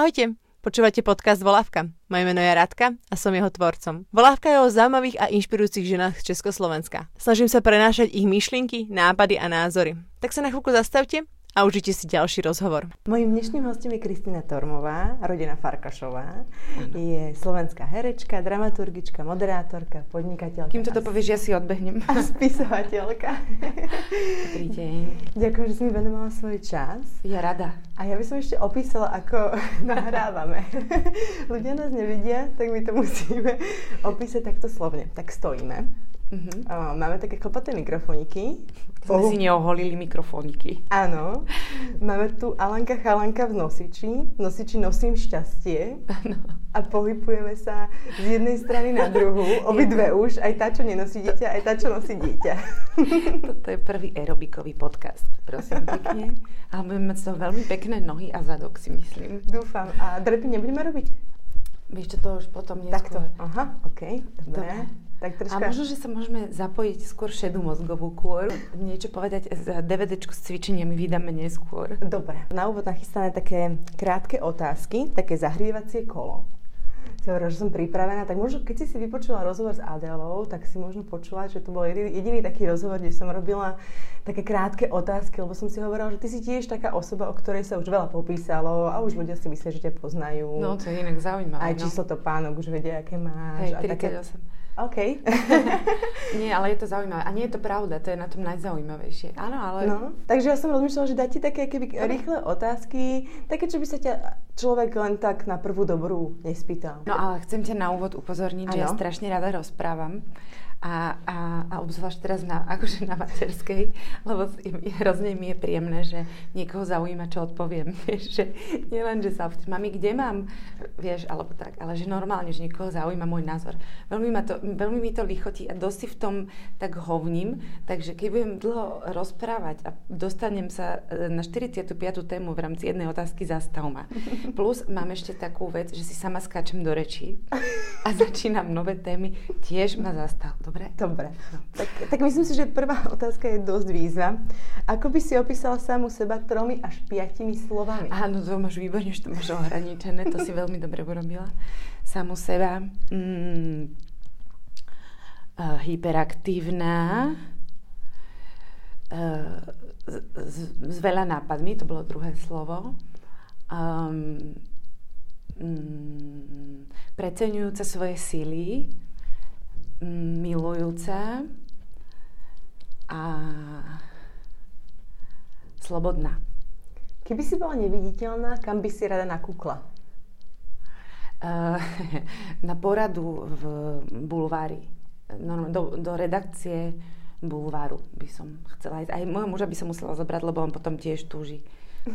Ahojte, počúvate podcast Volávka. Moje meno je Radka a som jeho tvorcom. Volávka je o zaujímavých a inšpirujúcich ženách z Československa. Snažím sa prenášať ich myšlienky, nápady a názory. Tak sa na chvíľku zastavte a užite si ďalší rozhovor. Mojím dnešným hostom je Kristina Tormová, rodina Farkašová. Ano. Je slovenská herečka, dramaturgička, moderátorka, podnikateľka. Kým toto povieš, ja si odbehnem. A spisovateľka. Dobrý deň. Ďakujem, že si mi venovala svoj čas. Ja rada. A ja by som ešte opísala, ako nahrávame. Ľudia nás nevidia, tak my to musíme opísať takto slovne. Tak stojíme. Uh-huh. Uh, máme také chlpaté mikrofoniky. Sme si neoholili mikrofoniky. Áno. Máme tu Alanka Chalanka v nosiči. V nosiči nosím šťastie. Áno. A pohybujeme sa z jednej strany na druhú. Obidve už. Aj tá, čo nenosí dieťa, aj tá, čo nosí dieťa. Toto je prvý aerobikový podcast. Prosím pekne. Ale budeme mať z toho veľmi pekné nohy a zadok, si myslím. Dúfam. A drepy nebudeme robiť? Vieš čo, to už potom neskôr. Takto. Aha, OK. Dobre. Dobre. Tak troška... A možno, že sa môžeme zapojiť skôr šedú mozgovú kôr. Niečo povedať z DVDčku s cvičeniami vydáme neskôr. Dobre. Na úvod nachystané také krátke otázky, také zahrievacie kolo si hovorila, že som pripravená, tak možno keď si si vypočula rozhovor s Adelou, tak si možno počula, že to bol jediný, taký rozhovor, kde som robila také krátke otázky, lebo som si hovorila, že ty si tiež taká osoba, o ktorej sa už veľa popísalo a už ľudia si myslia, že ťa poznajú. No, to je inak zaujímavé. Aj no. číslo to pánok už vedia, aké máš. Hej, 38. A také, OK. nie, ale je to zaujímavé. A nie je to pravda, to je na tom najzaujímavejšie. Áno, ale... No, takže ja som rozmýšľala, že ti také keby rýchle otázky, také, čo by sa ťa človek len tak na prvú dobrú nespýtal. No ale chcem ťa na úvod upozorniť, ano? že ja strašne rada rozprávam a, a, a obzvlášť teraz na, akože na materskej, lebo hrozne mi je príjemné, že niekoho zaujíma, čo odpoviem. Vieš, že nielen, že sa mami, kde mám, vieš, alebo tak, ale že normálne, že niekoho zaujíma môj názor. Veľmi, ma to, veľmi mi to lichotí a dosť si v tom tak hovním, takže keď budem dlho rozprávať a dostanem sa e, na 45. tému v rámci jednej otázky, zastav ma. Plus mám ešte takú vec, že si sama skáčem do rečí a začínam nové témy, tiež ma zastav Dobre? Dobre. No. Tak, tak myslím si, že prvá otázka je dosť výzva. Ako by si opísala samu seba tromi až piatimi slovami? Áno, to máš výborne, že to máš ohraničené, to si veľmi dobre urobila. Samu seba. Mm, uh, hyperaktívna. Uh, s, s veľa nápadmi, to bolo druhé slovo. Um, mm, preceňujúca svoje síly milujúca a slobodná. Keby si bola neviditeľná, kam by si rada nakúkla? Uh, na poradu v bulvári. Do, do redakcie bulváru by som chcela ísť. Aj môjho muža by som musela zobrať, lebo on potom tiež túži.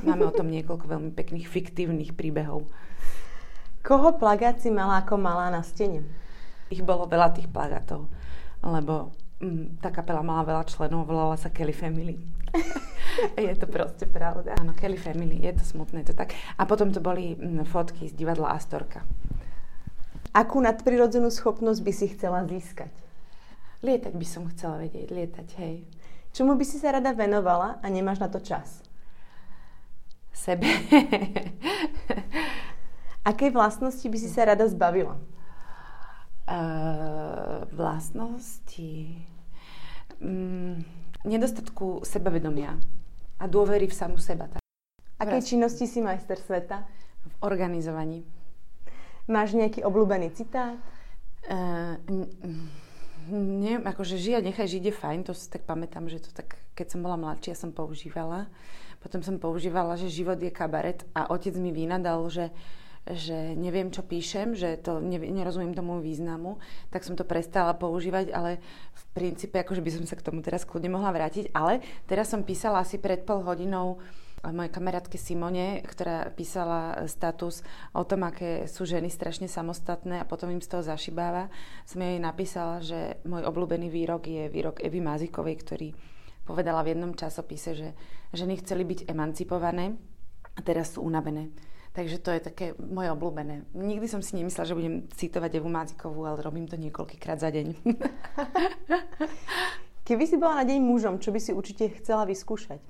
Máme o tom niekoľko veľmi pekných fiktívnych príbehov. Koho plagát si mala ako malá na stene? Ich bolo veľa tých plagátov, lebo mm, tá kapela mala veľa členov, volala sa Kelly Family. je to proste pravda. Áno, Kelly Family, je to smutné, to tak. A potom to boli mm, fotky z divadla Astorka. Akú nadprirodzenú schopnosť by si chcela získať? Lietať by som chcela vedieť, lietať, hej. Čomu by si sa rada venovala a nemáš na to čas? Sebe. Akej vlastnosti by si sa rada zbavila? Uh, vlastnosti, um, nedostatku sebavedomia a dôvery v samu seba. Aké činnosti si majster sveta? V organizovaní. Máš nejaký obľúbený citát? Uh, neviem, akože žija, nechaj žiť je fajn, to si tak pamätám, že to tak, keď som bola mladšia, som používala. Potom som používala, že život je kabaret a otec mi vynadal, že uh, že neviem, čo píšem, že to nerozumiem tomu významu, tak som to prestala používať, ale v princípe akože by som sa k tomu teraz kľudne mohla vrátiť. Ale teraz som písala asi pred pol hodinou mojej kamarátke Simone, ktorá písala status o tom, aké sú ženy strašne samostatné a potom im z toho zašibáva, som jej napísala, že môj obľúbený výrok je výrok Evy Mázikovej, ktorý povedala v jednom časopise, že ženy chceli byť emancipované a teraz sú unavené. Takže to je také moje obľúbené. Nikdy som si nemyslela, že budem citovať Evu Mázikovú, ale robím to niekoľkýkrát za deň. Keby si bola na deň mužom, čo by si určite chcela vyskúšať?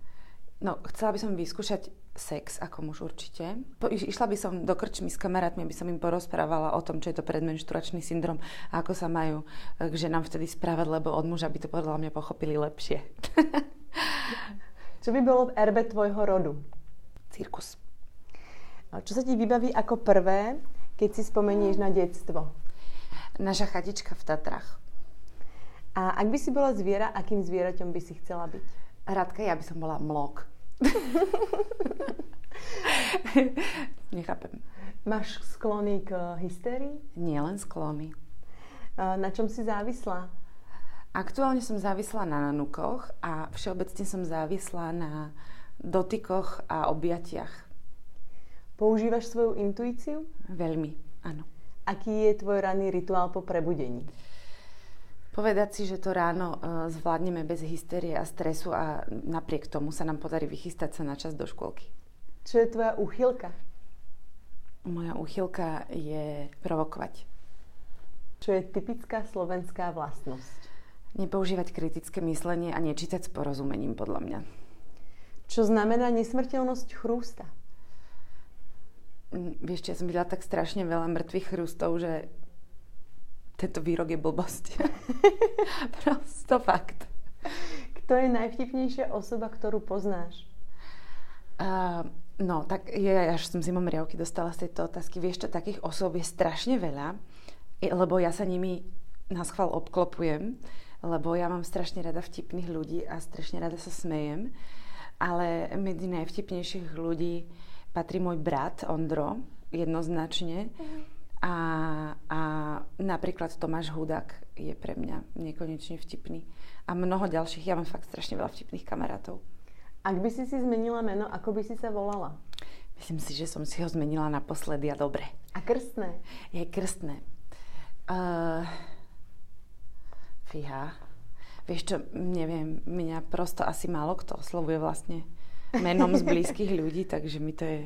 No, chcela by som vyskúšať sex ako muž určite. Po, išla by som do krčmy s kamarátmi, aby som im porozprávala o tom, čo je to predmenšturačný syndrom a ako sa majú k ženám vtedy správať, lebo od muža by to podľa mňa pochopili lepšie. čo by bolo v erbe tvojho rodu? Cirkus. Čo sa ti vybaví ako prvé, keď si spomenieš na detstvo? Naša chatička v Tatrach. A ak by si bola zviera, akým zvieraťom by si chcela byť? Radka, ja by som bola mlok. Nechápem. Máš sklony k hystérii? Nie len sklony. Na čom si závislá? Aktuálne som závislá na nanukoch a všeobecne som závislá na dotykoch a objatiach. Používaš svoju intuíciu? Veľmi, áno. Aký je tvoj ranný rituál po prebudení? povedať si, že to ráno uh, zvládneme bez hysterie a stresu a napriek tomu sa nám podarí vychystať sa na čas do škôlky. Čo je tvoja úchylka? Moja úchylka je provokovať. Čo je typická slovenská vlastnosť? Nepoužívať kritické myslenie a nečítať s porozumením, podľa mňa. Čo znamená nesmrteľnosť chrústa? Mm, vieš, ja som videla tak strašne veľa mŕtvych chrústov, že tento výrok je blbosť. Prosto fakt. Kto je najvtipnejšia osoba, ktorú poznáš? Uh, no, tak ja až som zimom riavky dostala z tejto otázky. Vieš čo, takých osob je strašne veľa, lebo ja sa nimi na schvál obklopujem, lebo ja mám strašne rada vtipných ľudí a strašne rada sa smejem. Ale medzi najvtipnejších ľudí patrí môj brat Ondro, jednoznačne. Uh-huh a, a napríklad Tomáš Hudák je pre mňa nekonečne vtipný. A mnoho ďalších. Ja mám fakt strašne veľa vtipných kamarátov. Ak by si si zmenila meno, ako by si sa volala? Myslím si, že som si ho zmenila naposledy a dobre. A krstné? Je krstné. Uh, fíha. Vieš čo, neviem, mňa prosto asi málo kto oslovuje vlastne menom z blízkych ľudí, takže mi to je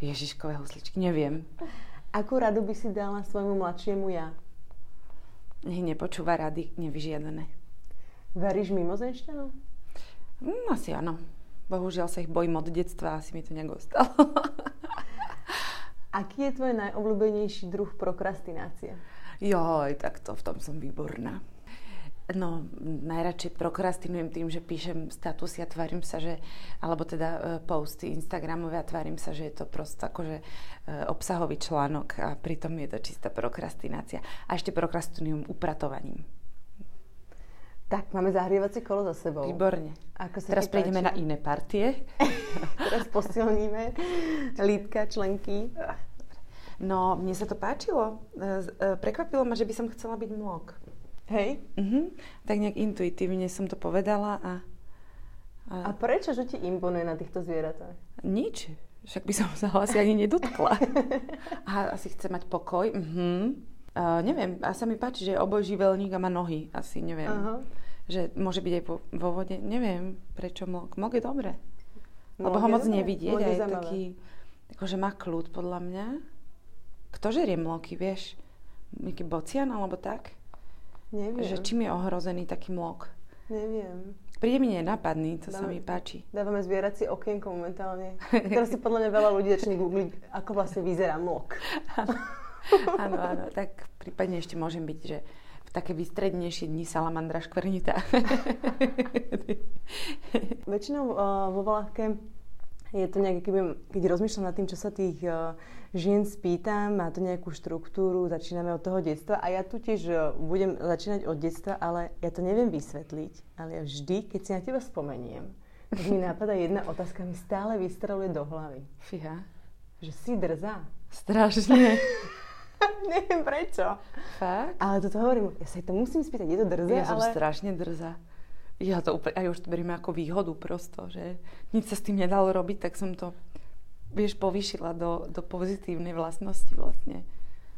Ježiškové husličky. Neviem. Akú radu by si dala svojmu mladšiemu ja? Nech nepočúva rady nevyžiadané. Veríš mimozenšťanov? Mm, asi áno. Bohužiaľ sa ich bojím od detstva asi mi to nejak ostalo. Aký je tvoj najobľúbenejší druh prokrastinácie? Joj, tak to v tom som výborná. No, najradšej prokrastinujem tým, že píšem statusy a tvárim sa, že, alebo teda e, posty Instagramové a tvárim sa, že je to prosto akože e, obsahový článok a pritom je to čistá prokrastinácia. A ešte prokrastinujem upratovaním. Tak, máme zahrievacie kolo za sebou. Výborne. Ako sa Teraz prejdeme na iné partie. Teraz posilníme lítka, členky. No, mne sa to páčilo. E, prekvapilo ma, že by som chcela byť mlok. Hej? Uh-huh. Tak nejak intuitívne som to povedala a... A, a prečo, že ti imponuje na týchto zvieratách? Nič. Však by som sa asi ani nedotkla. a asi chce mať pokoj. Uh-huh. Uh, neviem, a sa mi páči, že je obojživelník a má nohy. Asi neviem. Uh-huh. Že môže byť aj vo, vo vode. Neviem, prečo mlok. Mlok je dobre. Lebo ho moc nevidieť. A je taký, akože má kľud podľa mňa. Kto žerie mloky, vieš? Nejaký bocian alebo tak? Neviem. Že čím je ohrozený taký mlok? Neviem. Príde mi nenapadný, to Dáme, sa mi páči. Dávame zvierací okienko momentálne. Teraz si podľa mňa veľa ľudí začne googliť, ako vlastne vyzerá mlok. áno, áno, tak prípadne ešte môžem byť, že v také vystrednejšie dni salamandra škvrnitá. Väčšinou uh, vo Valachke je to nejaké, keby, keď rozmýšľam nad tým, čo sa tých uh, žien spýtam, má to nejakú štruktúru, začíname od toho detstva a ja tu tiež uh, budem začínať od detstva, ale ja to neviem vysvetliť, ale ja vždy, keď si na teba spomeniem, tak mi napadá jedna otázka, mi stále vystreluje do hlavy. Fíha. Že si drzá. Strašne. neviem prečo. Fakt? Ale toto hovorím, ja sa to musím spýtať, je to drzé, ja ale... som strašne drzá ja to úplne, aj už to beriem ako výhodu prosto, že nič sa s tým nedalo robiť, tak som to, vieš, povýšila do, do pozitívnej vlastnosti vlastne.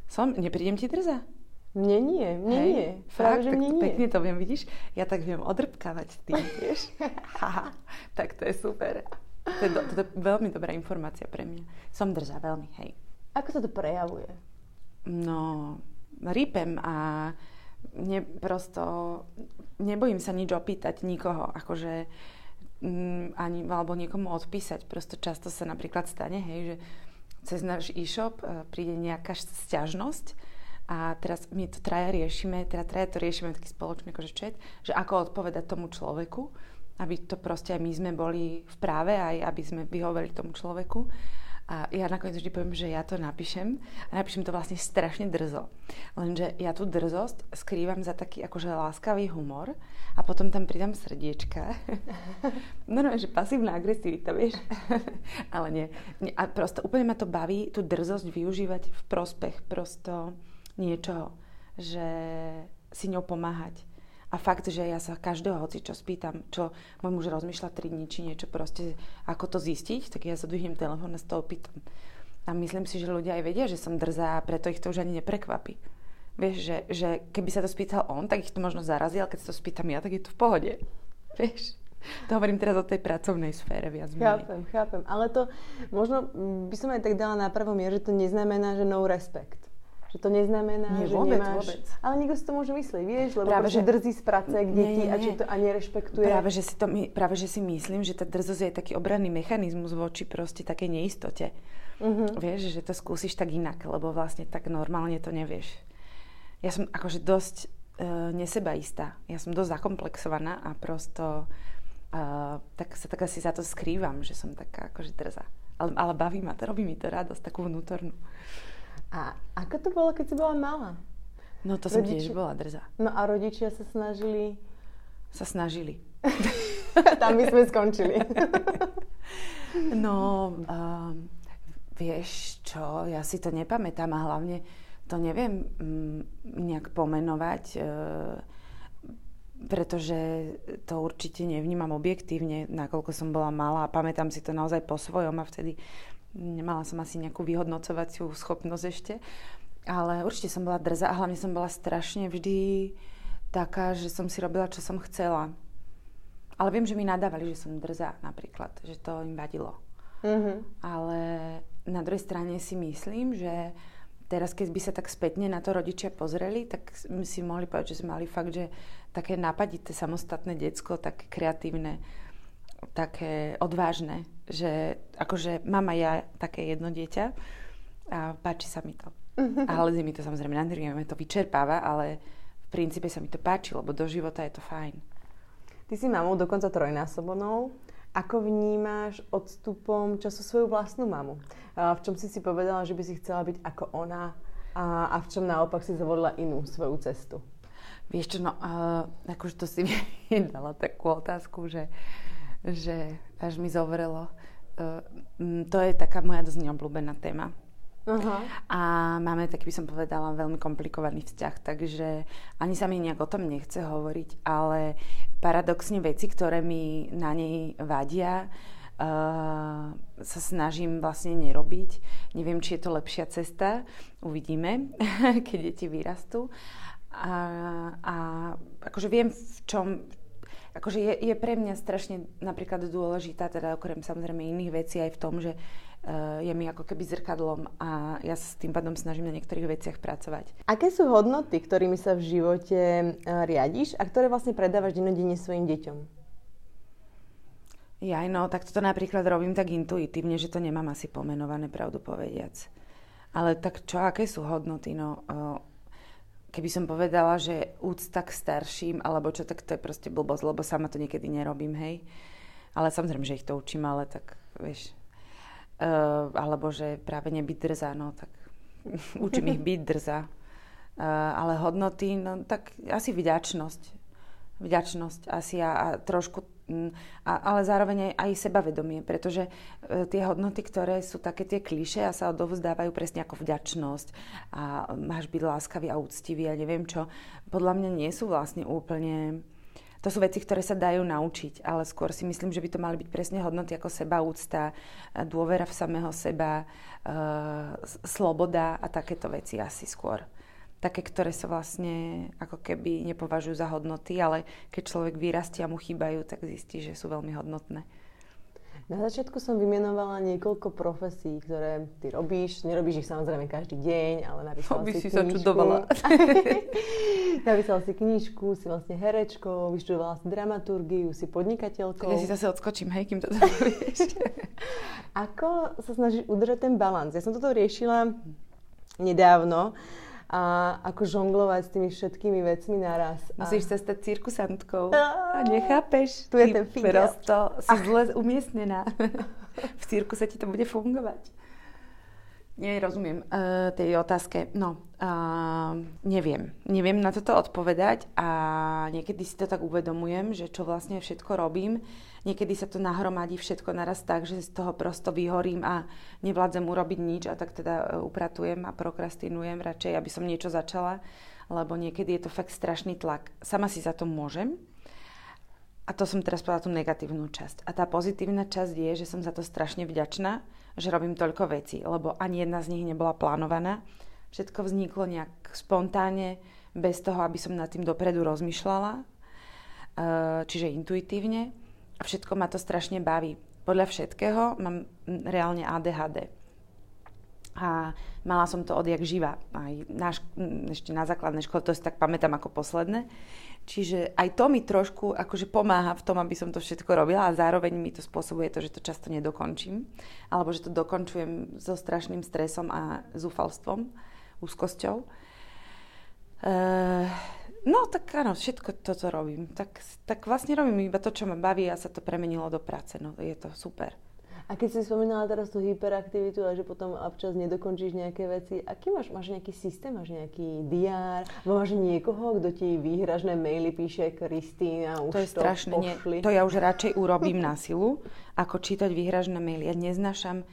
Som, neprídem ti drza? Mne nie, mne Hej, nie. Práve, že mne tak nie. pekne to viem, vidíš? Ja tak viem odrbkávať tým, vieš? Haha, tak to je super. To je, do, to je veľmi dobrá informácia pre mňa. Som drža veľmi, hej. Ako sa to prejavuje? No, rýpem a ne, prosto nebojím sa nič opýtať nikoho. Akože mm, ani, alebo niekomu odpísať. Prosto často sa napríklad stane, hej, že cez náš e-shop uh, príde nejaká sťažnosť a teraz my to traja riešime, teda traja to riešime taký spoločný akože chat, že ako odpovedať tomu človeku, aby to proste aj my sme boli v práve, aj aby sme vyhoveli tomu človeku. A ja nakoniec vždy poviem, že ja to napíšem a napíšem to vlastne strašne drzo. Lenže ja tú drzosť skrývam za taký akože láskavý humor a potom tam pridám srdiečka. no, no, že pasívna agresivita, vieš. Ale nie. A prosto úplne ma to baví, tú drzosť využívať v prospech prosto niečoho. Že si ňou pomáhať a fakt, že ja sa každého hoci čo spýtam, čo môj muž rozmýšľa 3 dní, či niečo proste, ako to zistiť, tak ja zadvihnem telefón a z toho pýtam. A myslím si, že ľudia aj vedia, že som drzá a preto ich to už ani neprekvapí. Vieš, že, že keby sa to spýtal on, tak ich to možno zarazí, ale keď sa to spýtam ja, tak je to v pohode. Vieš? To hovorím teraz o tej pracovnej sfére viac menej. Chápem, chápem. Ale to možno by som aj tak dala na prvom mier, že to neznamená, že no respect. Že to neznamená, nie, že vôbec, nemáš... Vôbec. Ale niekto si to môže myslieť, vieš, lebo práve, že drzí z práce k deti a či to a nerešpektuje. Práve že, si to, práve, že si myslím, že tá drzosť je taký obranný mechanizmus voči proste takej neistote. Uh-huh. Vieš, že to skúsiš tak inak, lebo vlastne tak normálne to nevieš. Ja som akože dosť uh, nesebaistá. Ja som dosť zakomplexovaná a prosto uh, tak sa tak asi za to skrývam, že som taká akože drzá. Ale, ale baví ma to, robí mi to radosť, takú vnútornú. A ako to bolo, keď si bola malá? No to Rodiči... som tiež bola drza. No a rodičia sa snažili? Sa snažili. Tam by sme skončili. no, um, vieš čo, ja si to nepamätám a hlavne to neviem um, nejak pomenovať, uh, pretože to určite nevnímam objektívne, nakoľko som bola malá a pamätám si to naozaj po svojom a vtedy Nemala som asi nejakú vyhodnocovaciu schopnosť ešte, ale určite som bola drza a hlavne som bola strašne vždy taká, že som si robila, čo som chcela. Ale viem, že mi nadávali, že som drza napríklad, že to im vadilo. Mm-hmm. Ale na druhej strane si myslím, že teraz, keď by sa tak spätne na to rodičia pozreli, tak si mohli povedať, že sme mali fakt, že také napadité samostatné decko, také kreatívne, také odvážne, že akože mám aj ja také jedno dieťa a páči sa mi to. Uh-huh. A lezí mi to samozrejme na nervy, to vyčerpáva, ale v princípe sa mi to páči, lebo do života je to fajn. Ty si mamou dokonca trojnásobnou. Ako vnímáš odstupom času svoju vlastnú mamu? V čom si si povedala, že by si chcela byť ako ona a, a v čom naopak si zavolila inú svoju cestu? Vieš čo, no, uh, akože to si mi dala takú otázku, že že až mi zovrelo. Uh, to je taká moja dosť neobľúbená téma. Uh-huh. A máme taký, by som povedala, veľmi komplikovaný vzťah, takže ani sa mi nejak o tom nechce hovoriť, ale paradoxne veci, ktoré mi na nej vadia, uh, sa snažím vlastne nerobiť. Neviem, či je to lepšia cesta, uvidíme, keď deti vyrastú. A, a akože viem, v čom, akože je, je pre mňa strašne napríklad dôležitá, teda okrem samozrejme iných vecí aj v tom, že uh, je mi ako keby zrkadlom a ja sa s tým pádom snažím na niektorých veciach pracovať. Aké sú hodnoty, ktorými sa v živote uh, riadiš a ktoré vlastne predávaš denodenne svojim deťom? Ja no, tak toto napríklad robím tak intuitívne, že to nemám asi pomenované, pravdu povediac. Ale tak čo, aké sú hodnoty? No, uh, keby som povedala, že úcta k starším, alebo čo, tak to je proste blbosť, lebo sama to niekedy nerobím, hej. Ale samozrejme, že ich to učím, ale tak, vieš, uh, alebo že práve nebyť drza, no tak učím ich byť drza. Uh, ale hodnoty, no tak asi vďačnosť. Vďačnosť asi a, a trošku Mm, a, ale zároveň aj, aj sebavedomie, pretože e, tie hodnoty, ktoré sú také tie kliše a sa odovzdávajú presne ako vďačnosť a máš byť láskavý a úctivý a neviem čo, podľa mňa nie sú vlastne úplne... To sú veci, ktoré sa dajú naučiť, ale skôr si myslím, že by to mali byť presne hodnoty ako seba úcta, e, dôvera v samého seba, e, sloboda a takéto veci asi skôr také, ktoré sa vlastne ako keby nepovažujú za hodnoty, ale keď človek vyrastie a mu chýbajú, tak zistí, že sú veľmi hodnotné. Na začiatku som vymenovala niekoľko profesí, ktoré ty robíš. Nerobíš ich samozrejme každý deň, ale napísala By si, si sa knižku. čudovala. napísala si knižku, si vlastne herečkou, vyštudovala si dramaturgiu, si podnikateľkou. Tak ja si zase odskočím, hej, kým to povieš. Ako sa snažíš udržať ten balans? Ja som toto riešila nedávno a ako žonglovať s tými všetkými vecmi naraz. Musíš sa stať cirkusantkou. A nechápeš. Tu je ten figel. Prosto si zle umiestnená. v cirkuse ti to bude fungovať. Nie, rozumiem uh, tej otázke. No, uh, neviem. Neviem na toto odpovedať a niekedy si to tak uvedomujem, že čo vlastne všetko robím. Niekedy sa to nahromadí všetko naraz tak, že z toho prosto vyhorím a nevládzem urobiť nič a tak teda uh, upratujem a prokrastinujem radšej, aby som niečo začala, lebo niekedy je to fakt strašný tlak. Sama si za to môžem, a to som teraz povedala tú negatívnu časť. A tá pozitívna časť je, že som za to strašne vďačná, že robím toľko vecí, lebo ani jedna z nich nebola plánovaná. Všetko vzniklo nejak spontánne, bez toho, aby som nad tým dopredu rozmýšľala, eh, čiže intuitívne. A všetko ma to strašne baví. Podľa všetkého mám reálne ADHD. A mala som to odjak živa. Aj na, ešte na základnej škole, to si tak pamätám ako posledné. Čiže aj to mi trošku akože pomáha v tom, aby som to všetko robila a zároveň mi to spôsobuje to, že to často nedokončím. Alebo že to dokončujem so strašným stresom a zúfalstvom, úzkosťou. Uh, no tak áno, všetko toto robím. Tak, tak vlastne robím iba to, čo ma baví a sa to premenilo do práce. No je to super. A keď si spomínala teraz tú hyperaktivitu a že potom občas nedokončíš nejaké veci, aký máš, máš nejaký systém, máš nejaký diár, alebo máš niekoho, kto ti výhražné maily píše, Kristýna, už to je strašné. Nie, pošli. to ja už radšej urobím na silu, ako čítať výhražné maily. Ja neznášam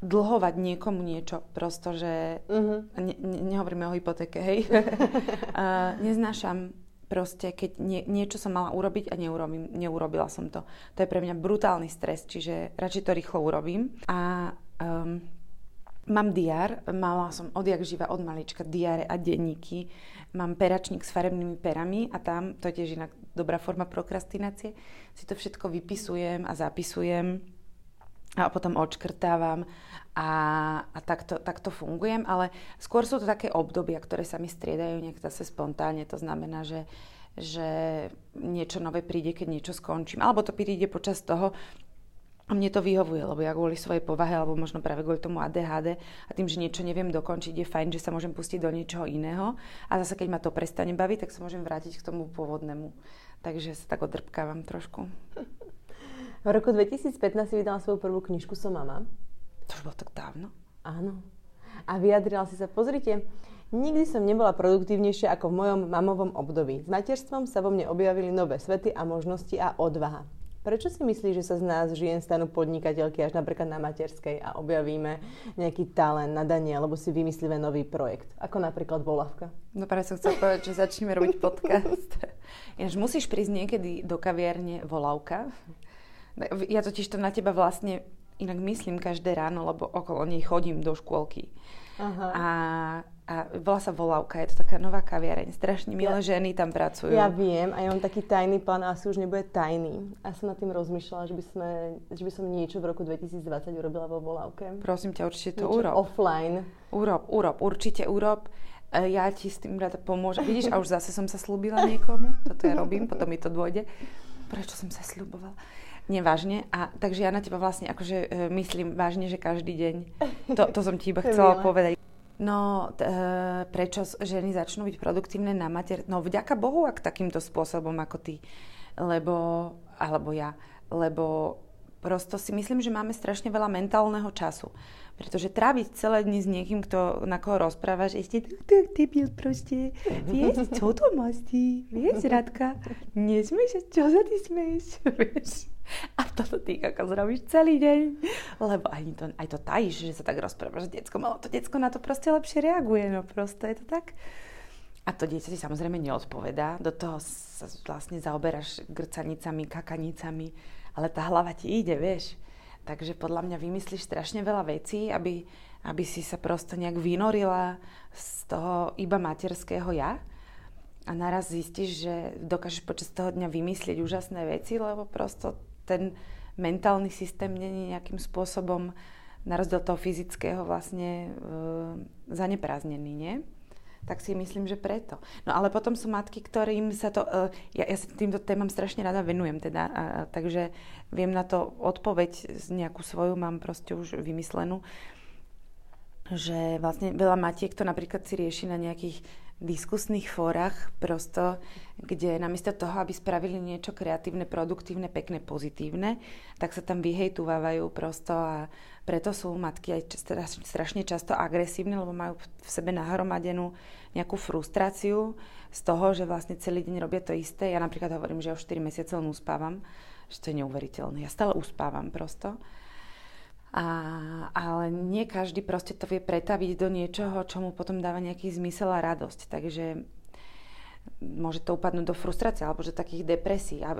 dlhovať niekomu niečo, prosto, že Uh-huh. ne, ne, nehovoríme o hypotéke, hej. uh, neznášam proste, keď nie, niečo som mala urobiť a neurobím, neurobila som to. To je pre mňa brutálny stres, čiže radšej to rýchlo urobím. A um, mám diár, mala som odjak živa od malička diáre a denníky. Mám peračník s farebnými perami a tam, to je tiež inak dobrá forma prokrastinácie, si to všetko vypisujem a zapisujem a potom odškrtávam a, a takto, takto fungujem, ale skôr sú to také obdobia, ktoré sa mi striedajú nejak zase spontánne, to znamená, že, že niečo nové príde, keď niečo skončím, alebo to príde počas toho, mne to vyhovuje, lebo ja kvôli svojej povahe, alebo možno práve kvôli tomu ADHD a tým, že niečo neviem dokončiť, je fajn, že sa môžem pustiť do niečoho iného a zase keď ma to prestane baviť, tak sa môžem vrátiť k tomu pôvodnému. Takže sa tak odrbkávam trošku. V roku 2015 si vydala svoju prvú knižku Som mama. To už bolo tak dávno. Áno. A vyjadrila si sa, pozrite, nikdy som nebola produktívnejšia ako v mojom mamovom období. S materstvom sa vo mne objavili nové svety a možnosti a odvaha. Prečo si myslíš, že sa z nás žien stanú podnikateľky až napríklad na materskej a objavíme nejaký talent, nadanie, alebo si vymyslíme nový projekt, ako napríklad Volavka? No práve som chcela povedať, že začneme robiť podcast. Ináč musíš prísť niekedy do kaviarne Volavka. Ja totiž to na teba vlastne inak myslím každé ráno, lebo okolo nej chodím do škôlky. Aha. A, a volá sa Volavka, je to taká nová kaviareň. Strašne milé Ja- ženy tam pracujú. Ja viem a ja mám taký tajný plán a asi už nebude tajný. A som nad tým rozmýšľala, že by, sme, že by som niečo v roku 2020 urobila vo Volavke. Prosím ťa, určite to Niečo urob. Offline. Urob, urob, určite urob. E, Ja ti s tým rada pomôžem. Vidíš, a už zase som sa slúbila niekomu. Toto ja robím, potom mi to dôjde. Prečo som sa slúbovala? Nevážne. A, takže ja na teba vlastne akože e, myslím vážne, že každý deň. To, to som ti iba chcela povedať. No, t- e, prečo ženy začnú byť produktívne na mater... No, vďaka Bohu, ak takýmto spôsobom ako ty. Lebo, alebo ja, lebo prosto si myslím, že máme strašne veľa mentálneho času. Pretože tráviť celé dni s niekým, kto, na koho rozprávaš, ešte tak, tak debil proste. Vieš, čo to mastí? Vieš, Radka? Nesmieš, čo sa ty smeješ? Vieš? A toto ty ako zrobíš celý deň. Lebo aj to, aj to tajíš, že sa tak rozprávaš s deckom, ale to decko na to proste lepšie reaguje. No proste je to tak. A to dieťa si samozrejme neodpovedá. Do toho sa vlastne zaoberáš grcanicami, kakanicami, ale tá hlava ti ide, vieš. Takže podľa mňa vymyslíš strašne veľa vecí, aby, aby si sa prosto nejak vynorila z toho iba materského ja. A naraz zistíš, že dokážeš počas toho dňa vymyslieť úžasné veci, lebo prosto ten mentálny systém není nejakým spôsobom na rozdiel toho fyzického vlastne e, zanepráznený, nie? Tak si myslím, že preto. No ale potom sú matky, ktorým sa to... E, ja, ja sa týmto témam strašne rada venujem teda, a, a, takže viem na to odpoveď nejakú svoju, mám proste už vymyslenú, že vlastne veľa matiek to napríklad si rieši na nejakých diskusných fórach prosto, kde namiesto toho, aby spravili niečo kreatívne, produktívne, pekné, pozitívne, tak sa tam vyhejtúvajú prosto a preto sú matky aj strašne často agresívne, lebo majú v sebe nahromadenú nejakú frustráciu z toho, že vlastne celý deň robia to isté. Ja napríklad hovorím, že už 4 mesiace len uspávam, že to je neuveriteľné. Ja stále uspávam prosto. A, ale nie každý proste to vie pretaviť do niečoho, čo mu potom dáva nejaký zmysel a radosť. Takže môže to upadnúť do frustrácie alebo že takých depresí. A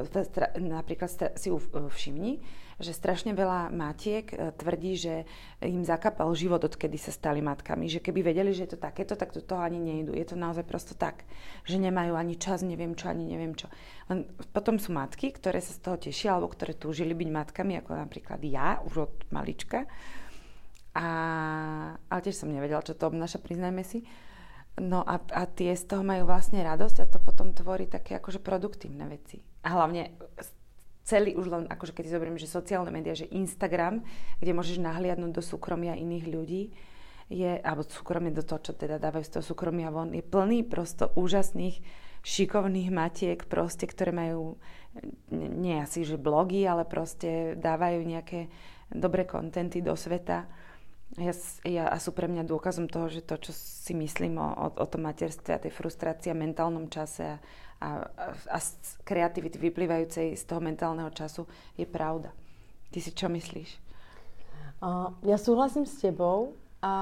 napríklad si všimni, že strašne veľa matiek e, tvrdí, že im zakapal život, odkedy sa stali matkami. Že keby vedeli, že je to takéto, tak do toho ani nejdu. Je to naozaj prosto tak, že nemajú ani čas, neviem čo, ani neviem čo. Len potom sú matky, ktoré sa z toho tešia, alebo ktoré túžili byť matkami, ako napríklad ja, už od malička. A, ale tiež som nevedela, čo to obnáša, priznajme si. No a, a tie z toho majú vlastne radosť a to potom tvorí také akože produktívne veci. A hlavne celý už len, akože keď si zoberiem, že sociálne médiá, že Instagram, kde môžeš nahliadnúť do súkromia iných ľudí, je, alebo súkromie do toho, čo teda dávajú z toho súkromia von, je plný prosto úžasných, šikovných matiek, proste, ktoré majú, nie asi, že blogy, ale proste dávajú nejaké dobré kontenty do sveta. Ja, ja, a sú pre mňa dôkazom toho, že to, čo si myslím o, o, tom materstve a tej frustrácii a mentálnom čase a, a, a z kreativity vyplývajúcej z toho mentálneho času je pravda. Ty si čo myslíš? Uh, ja súhlasím s tebou a,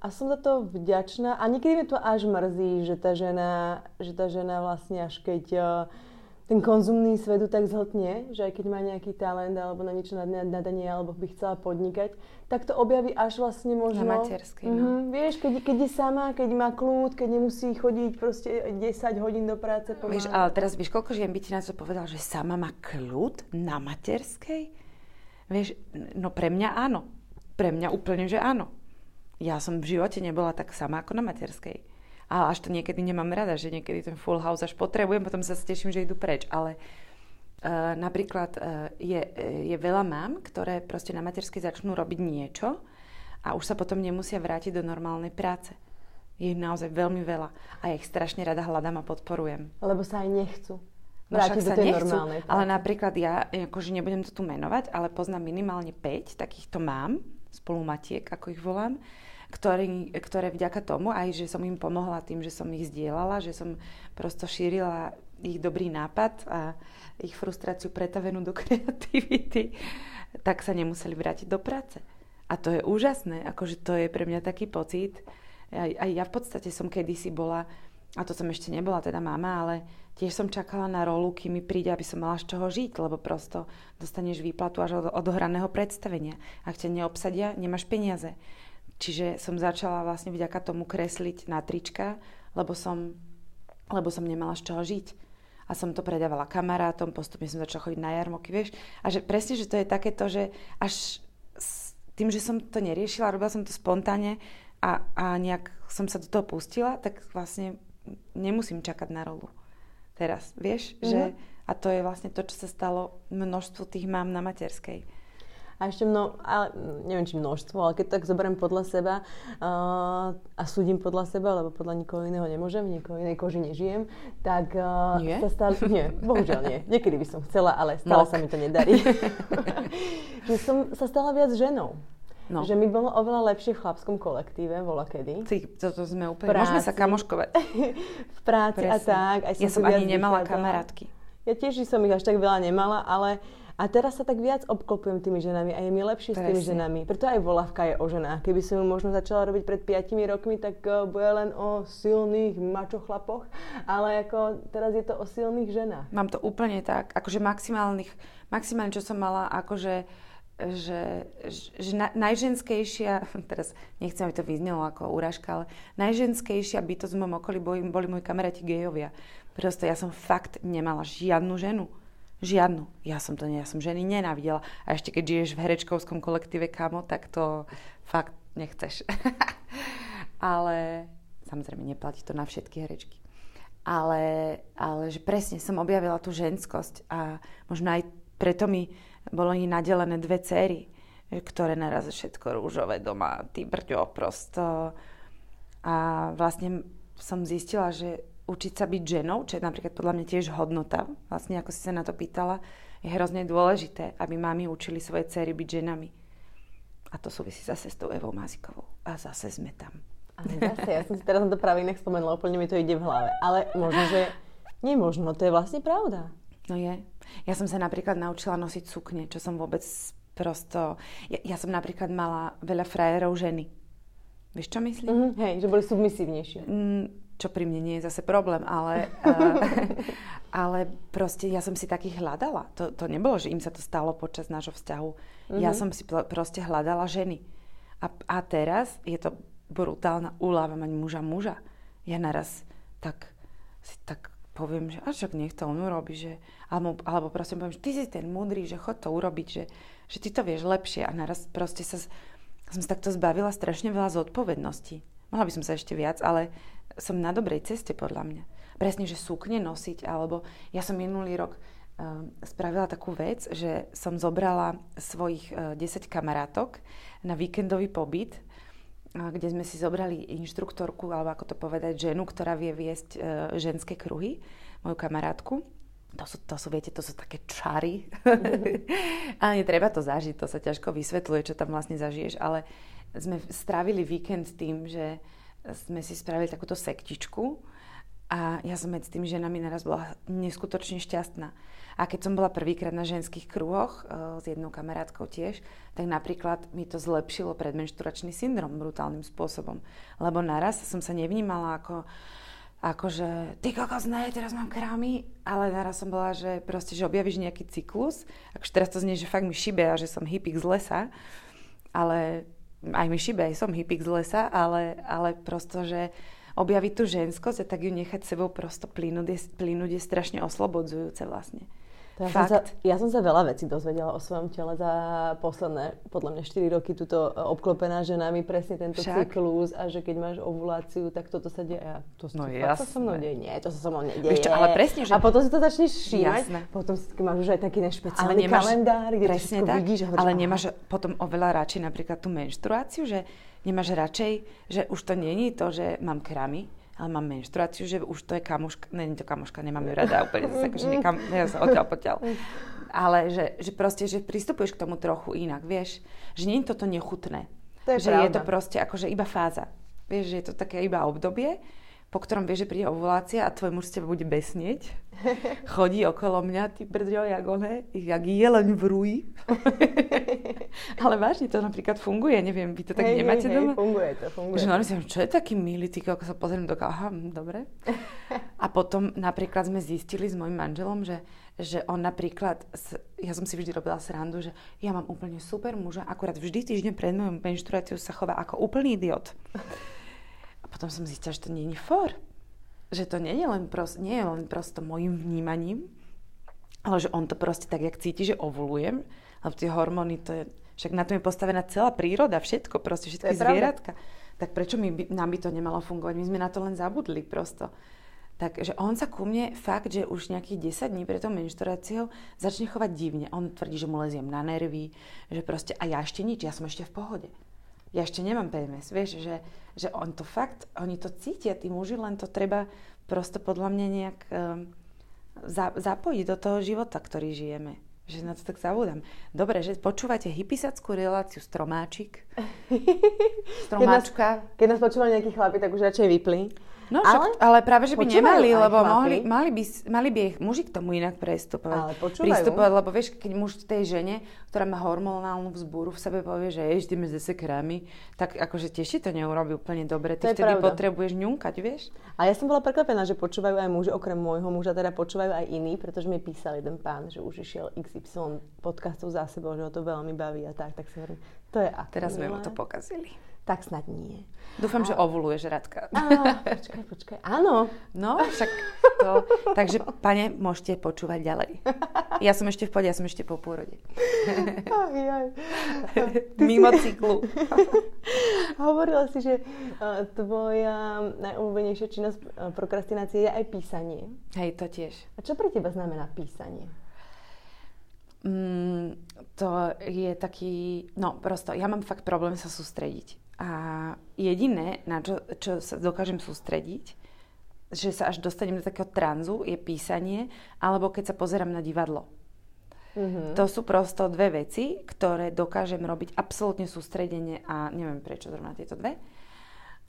a som za to vďačná a niekedy mi to až mrzí, že tá žena, že tá žena vlastne až keď uh, ten konzumný svet tak zhltne, že aj keď má nejaký talent alebo na niečo nadanie alebo by chcela podnikať, tak to objaví až vlastne možno... Na materskej, no. Mm-hmm, vieš, keď, keď je sama, keď má kľud, keď nemusí chodiť proste 10 hodín do práce. Pomáhať. Vieš, ale teraz vieš, koľko žien by ti na to povedal, že sama má kľud na materskej? Vieš, no pre mňa áno. Pre mňa úplne, že áno. Ja som v živote nebola tak sama ako na materskej. A až to niekedy nemám rada, že niekedy ten full house až potrebujem, potom sa teším, že idú preč. Ale uh, napríklad uh, je, je veľa mám, ktoré proste na materskej začnú robiť niečo a už sa potom nemusia vrátiť do normálnej práce. Je ich naozaj veľmi veľa a ja ich strašne rada hľadám a podporujem. Lebo sa aj nechcú. No však sa nechcú, ale napríklad ja, akože nebudem to tu menovať, ale poznám minimálne 5 takýchto mám, spolumatiek, ako ich volám, ktorý, ktoré vďaka tomu, aj že som im pomohla tým, že som ich zdieľala, že som prosto šírila ich dobrý nápad a ich frustráciu pretavenú do kreativity, tak sa nemuseli vrátiť do práce. A to je úžasné, akože to je pre mňa taký pocit. Aj, aj ja v podstate som kedysi bola, a to som ešte nebola teda mama, ale tiež som čakala na rolu, kým mi príde, aby som mala z čoho žiť, lebo prosto dostaneš výplatu až od odohraného predstavenia. Ak ťa neobsadia, nemáš peniaze. Čiže som začala vlastne vďaka tomu kresliť na trička, lebo som, lebo som nemala z čoho žiť. A som to predávala kamarátom, postupne som začala chodiť na jarmoky, vieš. A že presne, že to je takéto, že až s tým, že som to neriešila, robila som to spontánne a, a nejak som sa do toho pustila, tak vlastne nemusím čakať na rolu. Teraz, vieš, mm-hmm. že a to je vlastne to, čo sa stalo množstvu tých mám na materskej. A ešte mno, ale neviem, či množstvo, ale keď tak zoberiem podľa seba uh, a súdim podľa seba, lebo podľa nikoho iného nemôžem, nikoho inej koži nežijem, tak uh, nie? sa stále, nie, bohužiaľ nie. Niekedy by som chcela, ale stále Mok. sa mi to nedarí. že som sa stala viac ženou. No. Že mi bolo oveľa lepšie v chlapskom kolektíve, vola kedy. Ty, toto sme úplne... Práci, Môžeme sa kamoškovať. v práci Presne. a tak. Aj som ja som ani nemala kamarátky. Ja tiež som ich až tak veľa nemala, ale a teraz sa tak viac obklopujem tými ženami a je mi lepšie Presne. s tými ženami. Preto aj volavka je o ženách. Keby som ju možno začala robiť pred 5 rokmi, tak uh, bude len o silných mačo chlapoch. Ale ako teraz je to o silných ženách. Mám to úplne tak. Akože maximálnych, maximálne, čo som mala, akože že, že na, najženskejšia, teraz nechcem, aby to vyznelo ako úražka, ale najženskejšia bytosť v mojom okolí boli, boli moji kamaráti gejovia. Proste ja som fakt nemala žiadnu ženu Žiadnu. Ja som to, ja som ženy nenávidela. A ešte keď žiješ v herečkovskom kolektíve kamo, tak to fakt nechceš. ale samozrejme neplatí to na všetky herečky. Ale, ale že presne som objavila tú ženskosť a možno aj preto mi bolo i nadelené dve céry, ktoré naraz všetko rúžové doma, ty brďo, prosto. A vlastne som zistila, že učiť sa byť ženou, čo je napríklad podľa mňa tiež hodnota, vlastne ako si sa na to pýtala, je hrozne dôležité, aby mami učili svoje cery byť ženami. A to súvisí zase s tou Evou Mazikovou. A zase sme tam. Ale zase, ja som si teraz na to práve inak spomenula, úplne mi to ide v hlave. Ale možno, že nie možno, to je vlastne pravda. No je. Ja som sa napríklad naučila nosiť sukne, čo som vôbec prosto... Ja, ja som napríklad mala veľa frajerov ženy. Vieš, čo myslím? Mm-hmm, hej, že boli submisívnejšie. Mm, čo pri mne nie je zase problém, ale, uh, ale proste ja som si takých hľadala. To, to nebolo, že im sa to stalo počas nášho vzťahu. Mm-hmm. Ja som si proste hľadala ženy. A, a teraz je to brutálna úlava mať muža muža. Ja naraz tak si tak poviem, že a však nech to on urobí, že, alebo, alebo proste poviem, že ty si ten múdry, že chod to urobiť, že, že ty to vieš lepšie a naraz proste sa, som sa takto zbavila strašne veľa zodpovedností. Mohla by som sa ešte viac, ale som na dobrej ceste podľa mňa. Presne, že sukne nosiť, alebo ja som minulý rok uh, spravila takú vec, že som zobrala svojich uh, eh, 10 kamarátok na víkendový pobyt, uh, kde sme si zobrali inštruktorku, alebo ako to povedať, ženu, ktorá vie viesť uh, ženské kruhy, moju kamarátku. To sú, to sú, viete, to sú také čary. ale netreba to zažiť, to sa ťažko vysvetľuje, čo tam vlastne zažiješ, ale sme strávili víkend tým, že sme si spravili takúto sektičku a ja som medzi tými ženami naraz bola neskutočne šťastná. A keď som bola prvýkrát na ženských kruhoch uh, s jednou kamarátkou tiež, tak napríklad mi to zlepšilo predmenšturačný syndrom brutálnym spôsobom. Lebo naraz som sa nevnímala ako akože ty kokos, ne, teraz mám krámy, ale naraz som bola, že proste, že objavíš nejaký cyklus, akože teraz to znie, že fakt mi šibe a že som hippik z lesa, ale aj mi šibe, som hippik z lesa, ale, ale prosto, že objaviť tú ženskosť a tak ju nechať sebou prosto plynúť je, plynúť je strašne oslobodzujúce vlastne. To ja, Fakt. Som sa, ja som sa veľa vecí dozvedela o svojom tele za posledné, podľa mňa 4 roky, tuto obklopená ženami, presne tento Však. cyklus a že keď máš ovuláciu, tak toto sa deje. To, no to, to sa mnou deje. Nie, to sa so mnou nedieje. Víš čo, ale presne, že... A potom si to začneš všímať, jasné. potom si máš už aj taký špeciálny ale nemáš, kalendár, kde presne tak, vidíš. Hovoríš, ale nemáš potom oveľa radšej napríklad tú menštruáciu, že nemáš radšej, že už to není to, že mám kramy, ale mám menštruáciu, že už to je kamoška, není to kamoška, nemám ju rada úplne zase, akože nekam, ja sa odtiaľ potiaľ. Ale že, že proste, že pristupuješ k tomu trochu inak, vieš, že nie je toto nechutné. To je že pravda. je to proste akože iba fáza. Vieš, že je to také iba obdobie, po ktorom vieš, že príde ovulácia a tvoj muž z teba bude besnieť. Chodí okolo mňa, ty brďo, jak one, jak jeleň v rúji. Ale vážne to napríklad funguje, neviem, vy to tak hej, nemáte hej, doma? Hej, funguje to, funguje. Že normálne čo je taký milý, ty, ako sa pozriem do aha, hm, dobre. A potom napríklad sme zistili s mojim manželom, že, že on napríklad, ja som si vždy robila srandu, že ja mám úplne super muža, akurát vždy týždeň pred mojou menštruáciou sa chová ako úplný idiot. Potom som zistila, že to nie je for. Že to nie je len, prost, nie je len prosto môjim vnímaním, ale že on to proste tak, jak cíti, že ovulujem, lebo tie hormóny, to je, však na to je postavená celá príroda, všetko, proste všetky zvieratka. Tak prečo my by, nám by to nemalo fungovať? My sme na to len zabudli prosto. Takže on sa ku mne fakt, že už nejakých 10 dní pred tou menštruáciou začne chovať divne. On tvrdí, že mu leziem na nervy, že proste, a ja ešte nič, ja som ešte v pohode ja ešte nemám PMS, vieš, že, že on to fakt, oni to cítia, tí muži, len to treba prosto podľa mňa nejak um, za, zapojiť do toho života, ktorý žijeme. Že na to tak zabúdam. Dobre, že počúvate hypisackú reláciu Stromáčik. Stromáčka. Keď nás, keď nás počúvali nejakí chlapi, tak už radšej vypli. No, ale, však, ale práve, že by nemali, lebo mohli, mali, by, mali by ich muži k tomu inak prestupovať. Ale počúvajú. lebo vieš, keď muž tej žene, ktorá má hormonálnu vzbúru v sebe povie, že jež, ty zase krámy, tak akože tiež ti to neurobi úplne dobre. Ty vtedy pravda. potrebuješ ňunkať, vieš? A ja som bola prekvapená, že počúvajú aj muži, okrem môjho muža, teda počúvajú aj iní, pretože mi písal jeden pán, že už išiel XY podcastov za sebou, že ho to veľmi baví a tak, tak si hovorím, to je ako Teraz sme mu to pokazili. Tak snad nie. Dúfam, a... že ovuluješ, Radka. Á, počkaj, počkaj. Áno. No, však to... Takže, pane, môžete počúvať ďalej. Ja som ešte v pode, ja som ešte po pôrode. Aj, aj. Mimo cyklu. Hovorila si, že uh, tvoja najobľúbenejšia činnosť uh, prokrastinácie je aj písanie. Hej, to tiež. A čo pre teba znamená písanie? Mm, to je taký, no prosto, ja mám fakt problém sa sústrediť. A jediné, na čo, čo sa dokážem sústrediť, že sa až dostanem do takého tranzu, je písanie, alebo keď sa pozerám na divadlo. Mm-hmm. To sú prosto dve veci, ktoré dokážem robiť absolútne sústredenie a neviem prečo zrovna tieto dve,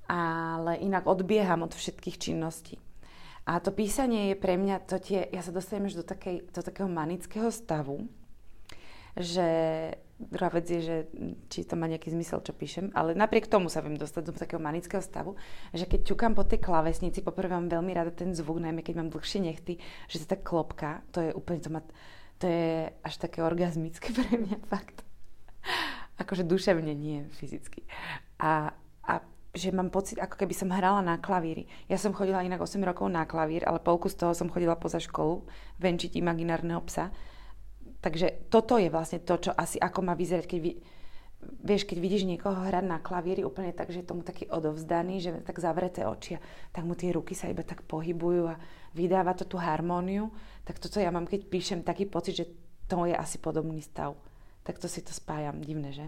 ale inak odbieham od všetkých činností. A to písanie je pre mňa, to tie, ja sa dostanem až do, takej, do takého manického stavu, že druhá vec je, že či to má nejaký zmysel, čo píšem, ale napriek tomu sa viem dostať do takého manického stavu, že keď ťukám po tej klavesnici, poprvé mám veľmi rada ten zvuk, najmä keď mám dlhšie nechty, že sa tak klopka, to je úplne, to, má, to je až také orgazmické pre mňa fakt. Akože duševne, nie fyzicky. A, a že mám pocit, ako keby som hrala na klavíri. Ja som chodila inak 8 rokov na klavír, ale polku z toho som chodila poza školu venčiť imaginárneho psa Takže toto je vlastne to, čo asi ako má vyzerať, keď vy, vieš, keď vidíš niekoho hrať na klavíri úplne tak, že je tomu taký odovzdaný, že tak zavreté oči, tak mu tie ruky sa iba tak pohybujú a vydáva to tú harmóniu, tak toto ja mám, keď píšem, taký pocit, že to je asi podobný stav. Tak to si to spájam, divné, že?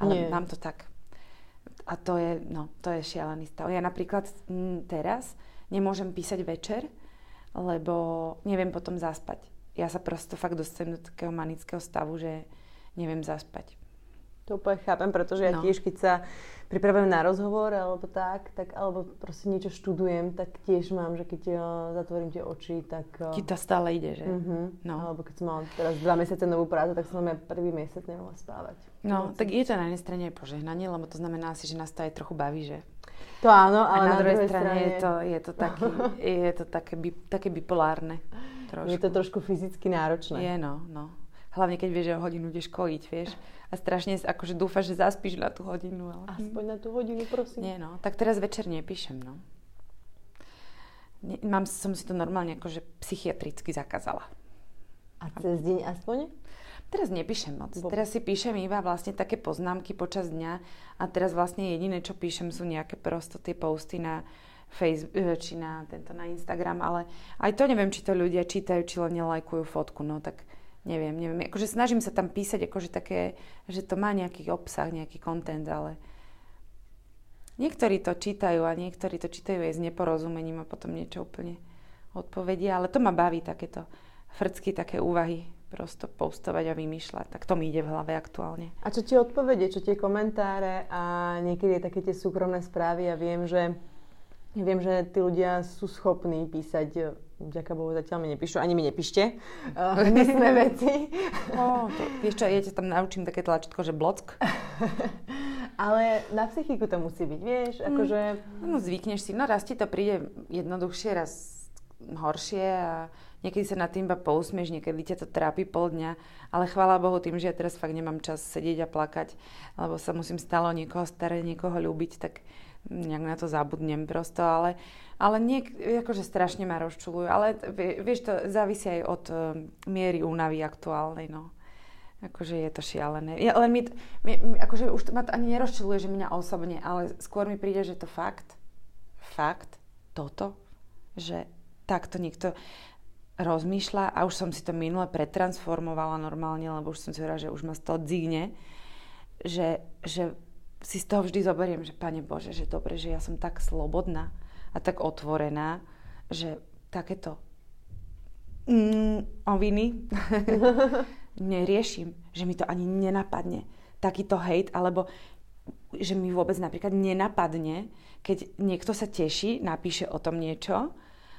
Ale Nie. mám to tak. A to je, no, to je šialený stav. Ja napríklad m, teraz nemôžem písať večer, lebo neviem potom zaspať ja sa prosto fakt dostanem do takého manického stavu, že neviem zaspať. To úplne chápem, pretože ja no. tiež, keď sa pripravujem na rozhovor alebo tak, tak alebo proste niečo študujem, tak tiež mám, že keď uh, zatvorím tie oči, tak... Uh, Ti to stále ide, že? Uh-huh. No. Alebo keď som mala teraz dva mesiace novú prácu, tak som aj prvý mesiac nemohla spávať. No, tak je to na jednej strane požehnanie, lebo to znamená asi, že nás to aj trochu baví, že? To áno, ale a na, na druhej strane, strane je to, je to, taký, je to také, bi, také bipolárne. Trošku. Je to trošku fyzicky náročné. Je, no, no. Hlavne, keď vieš, že o hodinu ideš kojiť, vieš. A strašne akože dúfaš, že zaspíš na tú hodinu. Ale... Aspoň na tú hodinu, prosím. Nie, no. Tak teraz večer nepíšem, no. mám, som si to normálne akože psychiatricky zakázala. A cez deň aspoň? Teraz nepíšem moc. Bo... Teraz si píšem iba vlastne také poznámky počas dňa a teraz vlastne jediné, čo píšem, sú nejaké prosto tie posty na Facebook, e, či na, tento, na Instagram, ale aj to neviem, či to ľudia čítajú, či len nelajkujú fotku, no tak neviem, neviem. Akože snažím sa tam písať, akože také, že to má nejaký obsah, nejaký kontent, ale niektorí to čítajú a niektorí to čítajú aj s neporozumením a potom niečo úplne odpovedia, ale to ma baví takéto frcky, také úvahy prosto postovať a vymýšľať. Tak to mi ide v hlave aktuálne. A čo ti odpovede, čo tie komentáre a niekedy také tie súkromné správy ja viem, že Viem, že tí ľudia sú schopní písať, e, vďaka Bohu zatiaľ mi nepíšu, ani mi nepíšte uh, veci. oh, to, vieš čo, ja ťa tam naučím také tlačítko, že block. Ale na psychiku to musí byť, vieš, mm. akože... No zvykneš si, no raz ti to príde jednoduchšie, raz horšie a niekedy sa nad tým iba pousmieš, niekedy ťa to trápi pol dňa, ale chvála Bohu tým, že ja teraz fakt nemám čas sedieť a plakať, lebo sa musím stále o niekoho starať, niekoho ľúbiť, tak nejak na to zabudnem prosto, ale, ale niek, akože strašne ma rozčulujú. Ale vieš, to závisí aj od uh, miery únavy aktuálnej, no. Akože je to šialené. Ja, len mi, mi, akože už ma to ani nerozčuluje, že mňa osobne, ale skôr mi príde, že to fakt, fakt, toto, že takto niekto rozmýšľa a už som si to minule pretransformovala normálne, lebo už som si hovorila, že už ma z toho dzigne, že, že si z toho vždy zoberiem, že Pane Bože, že dobre, že ja som tak slobodná a tak otvorená, že takéto mm, oviny neriešim, že mi to ani nenapadne. Takýto hejt, alebo že mi vôbec napríklad nenapadne, keď niekto sa teší, napíše o tom niečo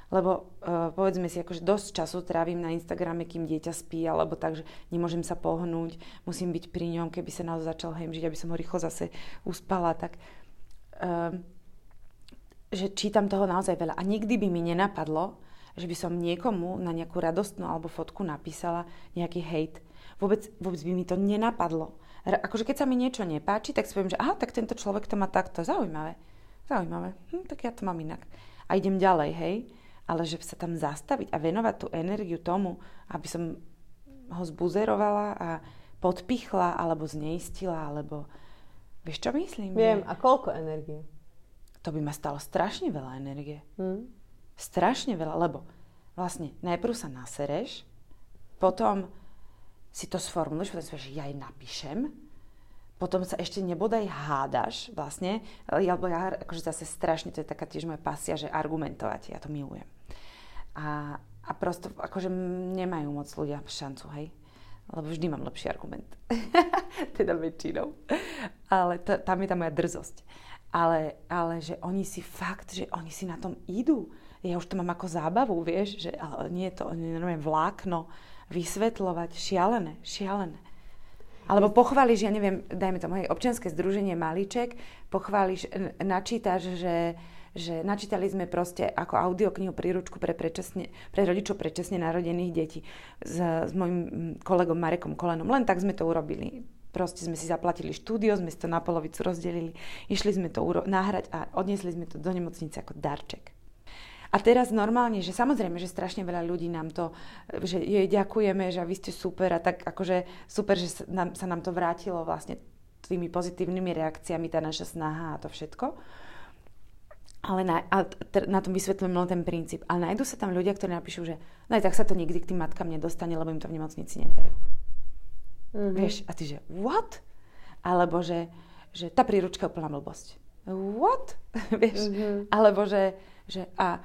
lebo uh, povedzme si, akože dosť času trávim na Instagrame, kým dieťa spí, alebo tak, že nemôžem sa pohnúť, musím byť pri ňom, keby sa naozaj začal hemžiť, aby som ho rýchlo zase uspala, tak uh, že čítam toho naozaj veľa. A nikdy by mi nenapadlo, že by som niekomu na nejakú radostnú alebo fotku napísala nejaký hate. Vôbec, vôbec by mi to nenapadlo. Akože keď sa mi niečo nepáči, tak si poviem, že aha, tak tento človek to má takto. Zaujímavé. Zaujímavé. Hm, tak ja to mám inak. A idem ďalej, hej ale že sa tam zastaviť a venovať tú energiu tomu, aby som ho zbuzerovala a podpichla, alebo zneistila, alebo... Vieš, čo myslím? Viem. A koľko energie? To by ma stalo strašne veľa energie. Hm? Strašne veľa, lebo vlastne najprv sa nasereš, potom si to sformuluješ, potom si že ja jej napíšem, potom sa ešte nebodaj hádaš vlastne, alebo ja akože zase strašne, to je taká tiež moja pasia, že argumentovať, ja to milujem. A, a prosto, akože nemajú moc ľudia šancu, hej? Lebo vždy mám lepší argument. teda väčšinou. Ale to, tam je tá moja drzosť. Ale, ale že oni si fakt, že oni si na tom idú. Ja už to mám ako zábavu, vieš, že ale nie je to normálne vlákno vysvetľovať. Šialené, šialené. Alebo pochváliš, ja neviem, dajme to moje občianske združenie Malíček, pochváliš, načítaš, že že načítali sme proste ako audioknihu príručku pre, predčasne, pre rodičov predčasne narodených detí s, s mojim kolegom Marekom Kolenom. Len tak sme to urobili. Proste sme si zaplatili štúdio, sme si to na polovicu rozdelili, išli sme to uro- nahrať a odniesli sme to do nemocnice ako darček. A teraz normálne, že samozrejme, že strašne veľa ľudí nám to, že jej ďakujeme, že vy ste super a tak akože super, že sa nám, sa nám to vrátilo vlastne tými pozitívnymi reakciami, tá naša snaha a to všetko. Ale na, a na tom vysvetľujem len ten princíp. Ale nájdú sa tam ľudia, ktorí napíšu, že no aj tak sa to nikdy k tým matkám nedostane, lebo im to v nemocnici nedajú. Mm-hmm. Vieš, a ty že what? Alebo že, že tá príručka je úplná blbosť. What? Vieš? Mm-hmm. Alebo že, že a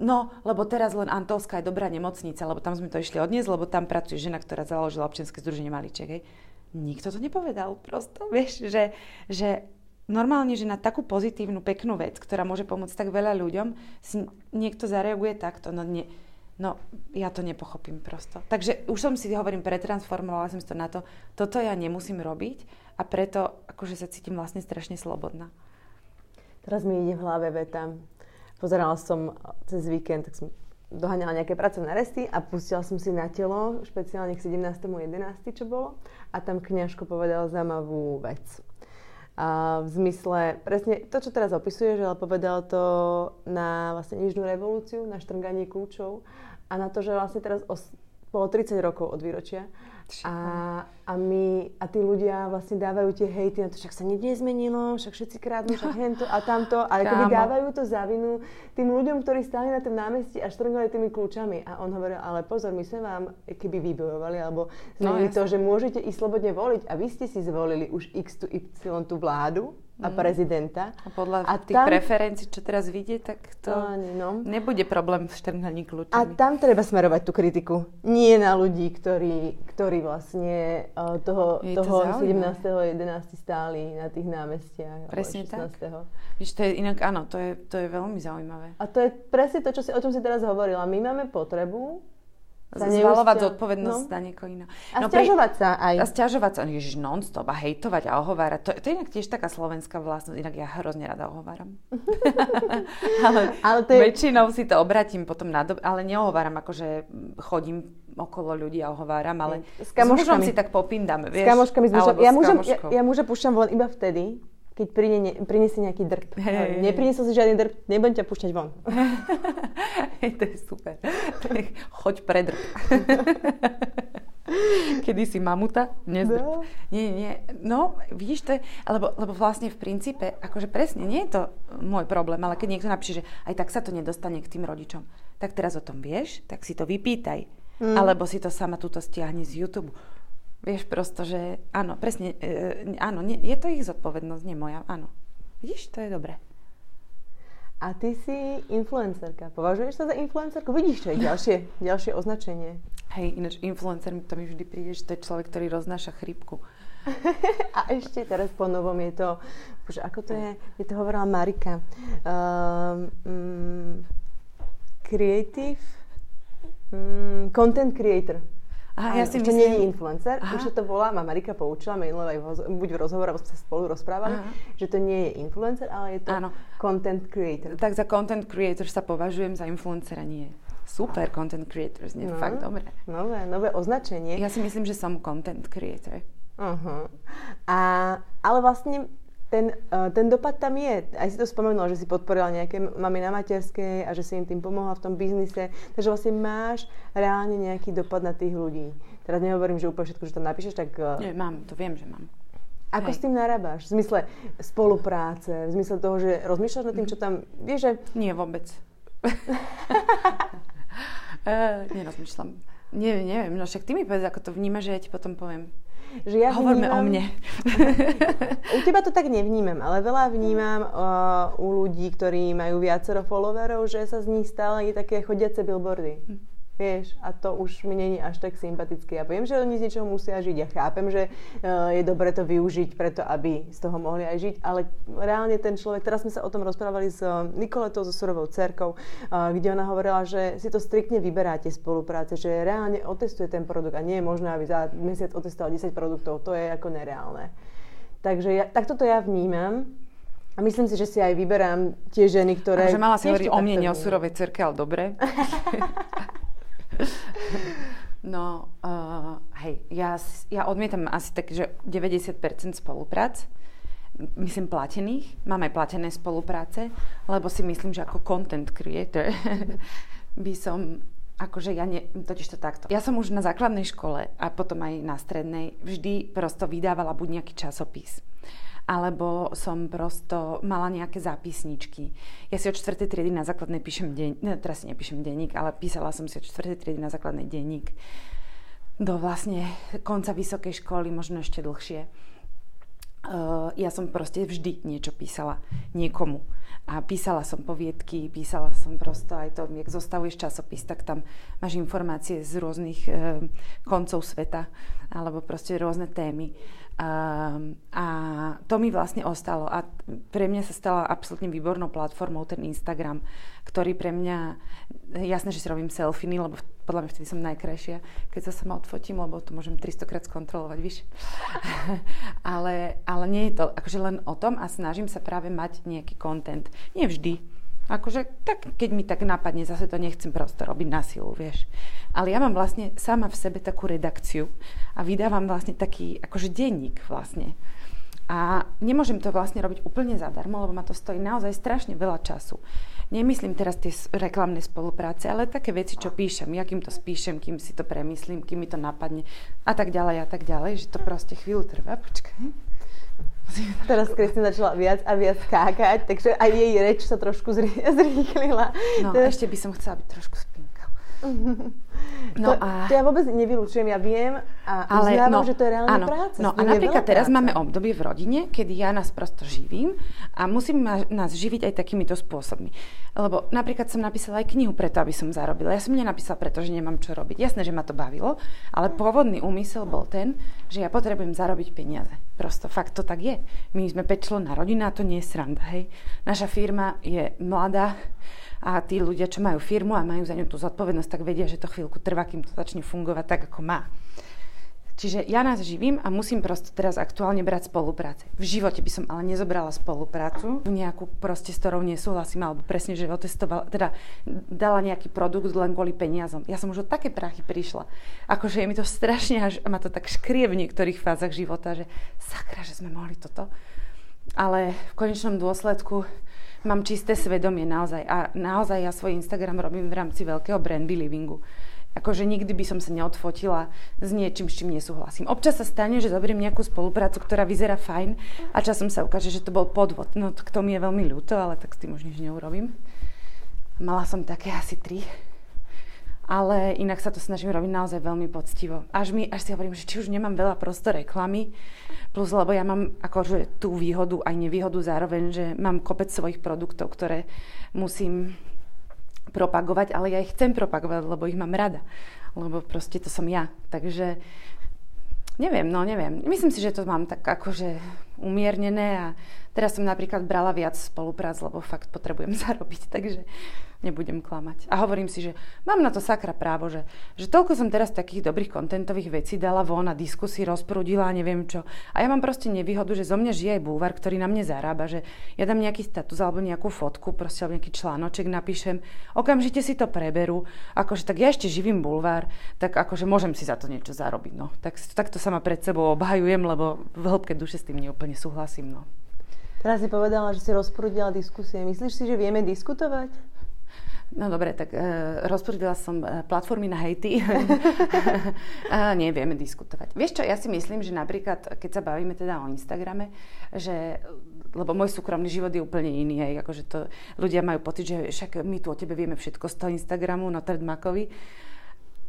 no, lebo teraz len Antolská je dobrá nemocnica, lebo tam sme to išli odniesť, lebo tam pracuje žena, ktorá založila občianske združenie Malíček. Hej. Nikto to nepovedal prosto. Vieš, že, že normálne, že na takú pozitívnu, peknú vec, ktorá môže pomôcť tak veľa ľuďom, si niekto zareaguje takto. No, nie, no ja to nepochopím prosto. Takže už som si, hovorím, pretransformovala som si to na to, toto ja nemusím robiť a preto akože sa cítim vlastne strašne slobodná. Teraz mi ide v hlave veta. Pozerala som cez víkend, tak som doháňala nejaké pracovné resty a pustila som si na telo, špeciálne k 17.11., čo bolo. A tam kňažko povedal zaujímavú vec a v zmysle, presne to, čo teraz opisuješ, ale povedal to na vlastne nižnú revolúciu, na štrnganie kľúčov a na to, že vlastne teraz os- bolo 30 rokov od výročia a, a my, a tí ľudia vlastne dávajú tie hejty na to, však sa nič nezmenilo, však všetci krádnu, však hento a tamto. A akoby dávajú to za vinu tým ľuďom, ktorí stáli na tom námestí a štrngali tými kľúčami. A on hovoril, ale pozor, my sme vám keby vybojovali, alebo zmenili no, to, že môžete ísť slobodne voliť a vy ste si zvolili už x tu y tú vládu, a mm. prezidenta. A podľa a tých tam... preferencií, čo teraz vidie, tak to Ani, no. nebude problém v štrnhaní kľúčami. A tam treba smerovať tú kritiku. Nie na ľudí, ktorí, ktorí vlastne uh, toho, toho to 17.11. stáli na tých námestiach. Presne tak. Víš, to je inak, áno, to je, to je veľmi zaujímavé. A to je presne to, čo si, o čom si teraz hovorila. My máme potrebu zvalovať zodpovednosť no. na niekoho iného. A no, stiažovať sa aj. A stiažovať sa, ježiš, non-stop a hejtovať a ohovárať. To, to je inak tiež taká slovenská vlastnosť, inak ja hrozne rada ohováram. ale, ale to je... väčšinou si to obratím potom na do... ale neohováram, akože chodím okolo ľudí a ohováram, ale s, kamoškami. si tak popindam, vieš. S kamoškami sme ja, môžem, ja, ja muža púšťam von iba vtedy, keď prinesie nejaký drp. Hey. Neprinesol si žiadny drp, nebudem ťa púšťať von. hey, to je super. Choď pre drp. Kedy si mamuta, nezdrp. No. Nie, nie. No, vidíš to, je, alebo, lebo vlastne v princípe, akože presne, nie je to môj problém, ale keď niekto napíše, že aj tak sa to nedostane k tým rodičom, tak teraz o tom vieš, tak si to vypýtaj. Mm. Alebo si to sama túto stiahni z YouTube Vieš prosto, že áno, presne, e, áno, nie, je to ich zodpovednosť, nie moja, áno. Vidíš, to je dobré. A ty si influencerka. Považuješ sa za influencerku? Vidíš, čo je ďalšie, ďalšie označenie? Hej, ináč influencer, to mi vždy príde, že to je človek, ktorý roznáša chrípku. a ešte teraz po novom je to, bože, ako to je, je to hovorila Marika. Um, um, creative, um, content creator. Aha, ja si myslím... nie je influencer, Aha. už to volá, ma Marika poučila, minule aj buď v rozhovore, alebo sme sa spolu rozprávali, Aha. že to nie je influencer, ale je to Áno. content creator. Tak za content creator sa považujem, za influencera nie. Super content creator, znie no, fakt dobre. Nové, nové označenie. Ja si myslím, že som content creator. Uh-huh. A, ale vlastne ten, uh, ten dopad tam je. Aj si to spomenula, že si podporila nejaké mamy na materskej a že si im tým pomohla v tom biznise. Takže vlastne máš reálne nejaký dopad na tých ľudí. Teraz nehovorím, že úplne všetko, že tam napíšeš, tak... Uh... Nie, mám, to viem, že mám. Ako Hej. s tým narábaš? V zmysle spolupráce, v zmysle toho, že rozmýšľaš nad tým, čo tam... Vieš, že... Nie, vôbec. uh, nerozmýšľam. Nie, neviem, no však ty mi povedz, ako to vnímaš, že ja ti potom poviem. Že ja Hovorme vnímam, o mne. u teba to tak nevnímam, ale veľa vnímam uh, u ľudí, ktorí majú viacero followerov, že sa z nich stále je také chodiace billboardy. Hm. Vieš, a to už mi není až tak sympatické. Ja viem, že oni z niečoho musia žiť. Ja chápem, že uh, je dobre to využiť preto, aby z toho mohli aj žiť, ale reálne ten človek, teraz sme sa o tom rozprávali s uh, Nikoletou, so Surovou cerkou, uh, kde ona hovorila, že si to striktne vyberáte spolupráce, že reálne otestuje ten produkt a nie je možné, aby za mesiac otestoval 10 produktov. To je ako nereálne. Takže ja, takto to ja vnímam. A myslím si, že si aj vyberám tie ženy, ktoré... Takže mala si hovoriť o mne, nie o surovej cerke, ale dobre. No, uh, hej, ja, ja odmietam asi tak, že 90% spoluprác, myslím platených, mám aj platené spolupráce, lebo si myslím, že ako content creator by som akože ja ne, totiž to takto. Ja som už na základnej škole a potom aj na strednej vždy prosto vydávala buď nejaký časopis alebo som prosto mala nejaké zápisničky. Ja si od 4. triedy na základnej píšem deň, ne, teraz si nepíšem denník, ale písala som si od 4. triedy na základnej denník do vlastne konca vysokej školy, možno ešte dlhšie. Uh, ja som proste vždy niečo písala niekomu. A písala som poviedky, písala som prosto aj to, jak zostavuješ časopis, tak tam máš informácie z rôznych uh, koncov sveta alebo proste rôzne témy. A, a to mi vlastne ostalo. A pre mňa sa stala absolútne výbornou platformou ten Instagram, ktorý pre mňa, jasné, že si robím selfiny, lebo podľa mňa vtedy som najkrajšia, keď sa sama odfotím, lebo to môžem 300 krát skontrolovať, víš. ale, ale nie je to akože len o tom a snažím sa práve mať nejaký content. Nie vždy, Akože tak, keď mi tak napadne, zase to nechcem prosto robiť na silu, vieš. Ale ja mám vlastne sama v sebe takú redakciu a vydávam vlastne taký, akože denník vlastne. A nemôžem to vlastne robiť úplne zadarmo, lebo ma to stojí naozaj strašne veľa času. Nemyslím teraz tie reklamné spolupráce, ale také veci, čo píšem, ja to spíšem, kým si to premyslím, kým mi to napadne a tak ďalej a tak ďalej, že to proste chvíľu trvá. Počkaj. Teraz Kristina začala viac a viac skákať, takže aj jej reč sa trošku zrýchlila. No, Teraz... ešte by som chcela byť trošku spinka. No to, a... to ja vôbec nevylučujem, ja viem a ale, uznávam, no, že to je reálna áno, práca. No a napríklad teraz práca. máme obdobie v rodine, kedy ja nás prosto živím a musím nás živiť aj takýmito spôsobmi. Lebo napríklad som napísala aj knihu preto, aby som zarobila. Ja som nenapísala preto, že nemám čo robiť. Jasné, že ma to bavilo, ale pôvodný úmysel bol ten, že ja potrebujem zarobiť peniaze. Prosto fakt to tak je. My sme na rodina to nie je sranda, hej. Naša firma je mladá, a tí ľudia, čo majú firmu a majú za ňu tú zodpovednosť, tak vedia, že to chvíľku trvá, kým to začne fungovať tak, ako má. Čiže ja nás živím a musím proste teraz aktuálne brať spolupráce. V živote by som ale nezobrala spoluprácu, nejakú proste, s ktorou nesúhlasím, alebo presne, že otestovala, teda dala nejaký produkt len kvôli peniazom. Ja som už o také prachy prišla. Akože je mi to strašne, až ma to tak škrie v niektorých fázach života, že sakra, že sme mohli toto. Ale v konečnom dôsledku mám čisté svedomie naozaj. A naozaj ja svoj Instagram robím v rámci veľkého brand believingu. Akože nikdy by som sa neodfotila s niečím, s čím nesúhlasím. Občas sa stane, že zoberiem nejakú spoluprácu, ktorá vyzerá fajn a časom sa ukáže, že to bol podvod. No k tomu je veľmi ľúto, ale tak s tým už nič neurobím. Mala som také asi tri ale inak sa to snažím robiť naozaj veľmi poctivo. Až, mi, až si hovorím, že či už nemám veľa prosto reklamy, plus lebo ja mám akože tú výhodu aj nevýhodu zároveň, že mám kopec svojich produktov, ktoré musím propagovať, ale ja ich chcem propagovať, lebo ich mám rada. Lebo proste to som ja. Takže neviem, no neviem. Myslím si, že to mám tak akože umiernené a teraz som napríklad brala viac spoluprác, lebo fakt potrebujem zarobiť, takže nebudem klamať. A hovorím si, že mám na to sakra právo, že, že toľko som teraz takých dobrých kontentových vecí dala von a diskusí rozprudila a neviem čo. A ja mám proste nevýhodu, že zo mňa žije aj búvar, ktorý na mne zarába, že ja dám nejaký status alebo nejakú fotku, proste alebo nejaký článoček napíšem, okamžite si to preberú, akože tak ja ešte živím bulvár, tak akože môžem si za to niečo zarobiť. No. Tak, takto sama pred sebou obhajujem, lebo v hĺbke duše s tým neúplne súhlasím. No. Teraz si povedala, že si rozprudila diskusie. Myslíš si, že vieme diskutovať? No dobre, tak e, rozprudila som e, platformy na hejty. a nevieme diskutovať. Vieš čo, ja si myslím, že napríklad, keď sa bavíme teda o Instagrame, že lebo môj súkromný život je úplne iný. Hej. Akože to, ľudia majú pocit, že však my tu o tebe vieme všetko z toho Instagramu, no Makovi.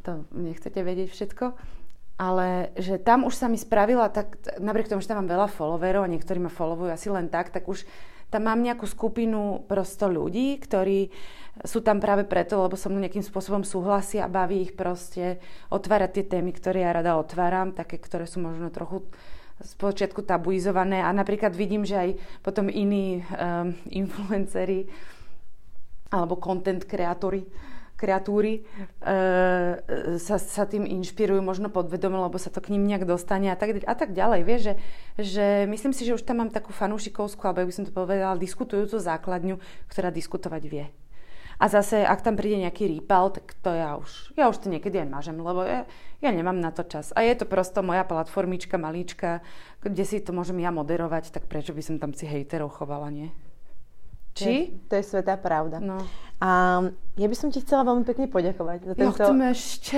To nechcete vedieť všetko ale že tam už sa mi spravila, tak napriek tomu, že tam mám veľa followerov a niektorí ma followujú asi len tak, tak už tam mám nejakú skupinu prosto ľudí, ktorí sú tam práve preto, lebo som nejakým spôsobom súhlasia a baví ich proste otvárať tie témy, ktoré ja rada otváram, také, ktoré sú možno trochu z počiatku tabuizované a napríklad vidím, že aj potom iní um, influenceri alebo content kreatóri kreatúry e, sa, sa tým inšpirujú, možno podvedome, lebo sa to k ním nejak dostane a tak, a tak ďalej. Vieš, že, že myslím si, že už tam mám takú fanúšikovskú, alebo by som to povedala, diskutujúcu základňu, ktorá diskutovať vie. A zase, ak tam príde nejaký rýpal, tak to ja už, ja už to niekedy aj mažem, lebo ja, ja nemám na to čas. A je to prosto moja platformička, malíčka, kde si to môžem ja moderovať, tak prečo by som tam si hejterov chovala, nie? Či? To je svetá pravda. No. A ja by som ti chcela veľmi pekne poďakovať za tento... Ja chcem ešte.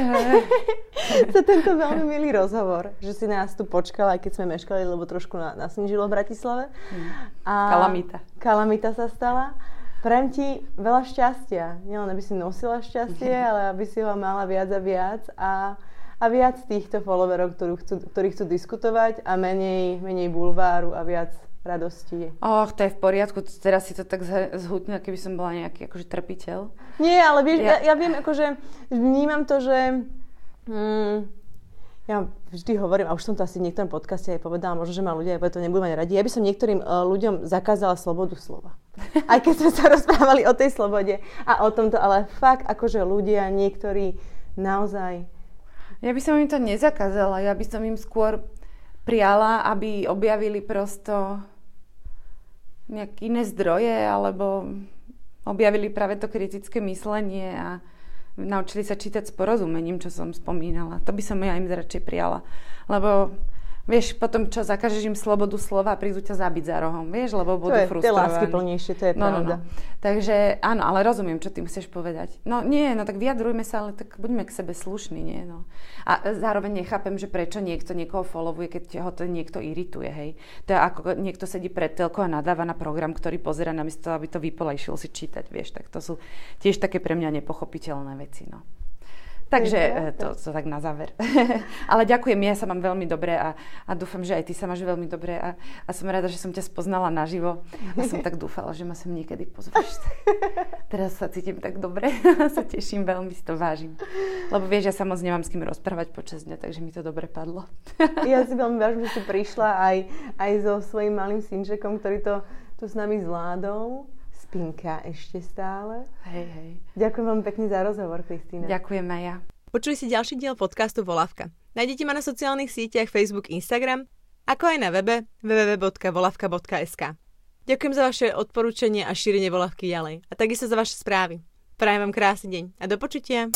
za tento veľmi milý rozhovor, že si nás tu počkala, aj keď sme meškali, lebo trošku na, nasnížilo v Bratislave. Hmm. A kalamita. Kalamita sa stala. Prajem ti veľa šťastia. Nielen, aby si nosila šťastie, ale aby si ho mala viac a viac a, a viac týchto followerov, ktorí chcú, ktorí chcú diskutovať a menej, menej bulváru a viac radosti. Och, to je v poriadku, teraz si to tak zhutnila, keby som bola nejaký akože trpiteľ. Nie, ale vieš, ja, ja viem, akože vnímam to, že hmm, ja vždy hovorím, a už som to asi v niektorom podcaste aj povedala, možno, že ma ľudia to nebudú mať radi, ja by som niektorým uh, ľuďom zakázala slobodu slova. Aj keď sme sa rozprávali o tej slobode a o tomto, ale fakt akože ľudia, niektorí naozaj... Ja by som im to nezakázala, ja by som im skôr priala, aby objavili prosto nejaké iné zdroje alebo objavili práve to kritické myslenie a naučili sa čítať s porozumením, čo som spomínala. To by som ja im radšej prijala. Lebo Vieš, potom čo, zakažeš im slobodu slova a prídu ťa zabiť za rohom, vieš, lebo budú to je, frustrovaní. To je plnejšie, to je no, pravda. No, no. Takže áno, ale rozumiem, čo ty chceš povedať. No nie, no tak vyjadrujme sa, ale tak buďme k sebe slušní, nie? No. A zároveň nechápem, že prečo niekto niekoho followuje, keď ho to niekto irituje, hej. To je ako niekto sedí pred telkou a nadáva na program, ktorý pozera namiesto, aby to vypol a išiel si čítať, vieš, tak to sú tiež také pre mňa nepochopiteľné veci, no. Takže to, to tak na záver. Ale ďakujem, ja sa mám veľmi dobre a, a dúfam, že aj ty sa máš veľmi dobre a, a som rada, že som ťa spoznala naživo a som tak dúfala, že ma sem niekedy pozveš. Teraz sa cítim tak dobre sa teším, veľmi si to vážim. Lebo vieš, ja sa moc nemám s kým rozprávať počas dňa, takže mi to dobre padlo. ja si veľmi vážim, že si prišla aj, aj so svojím malým synčekom, ktorý to tu s nami zvládol. Spinka ešte stále. Hej, hej. Ďakujem vám pekne za rozhovor, Kristýna. Ďakujem aj ja. Počuli si ďalší diel podcastu Volavka. Nájdete ma na sociálnych sieťach Facebook, Instagram, ako aj na webe www.volavka.sk. Ďakujem za vaše odporúčanie a šírenie Volavky ďalej. A takisto za vaše správy. Prajem vám krásny deň a do počutia.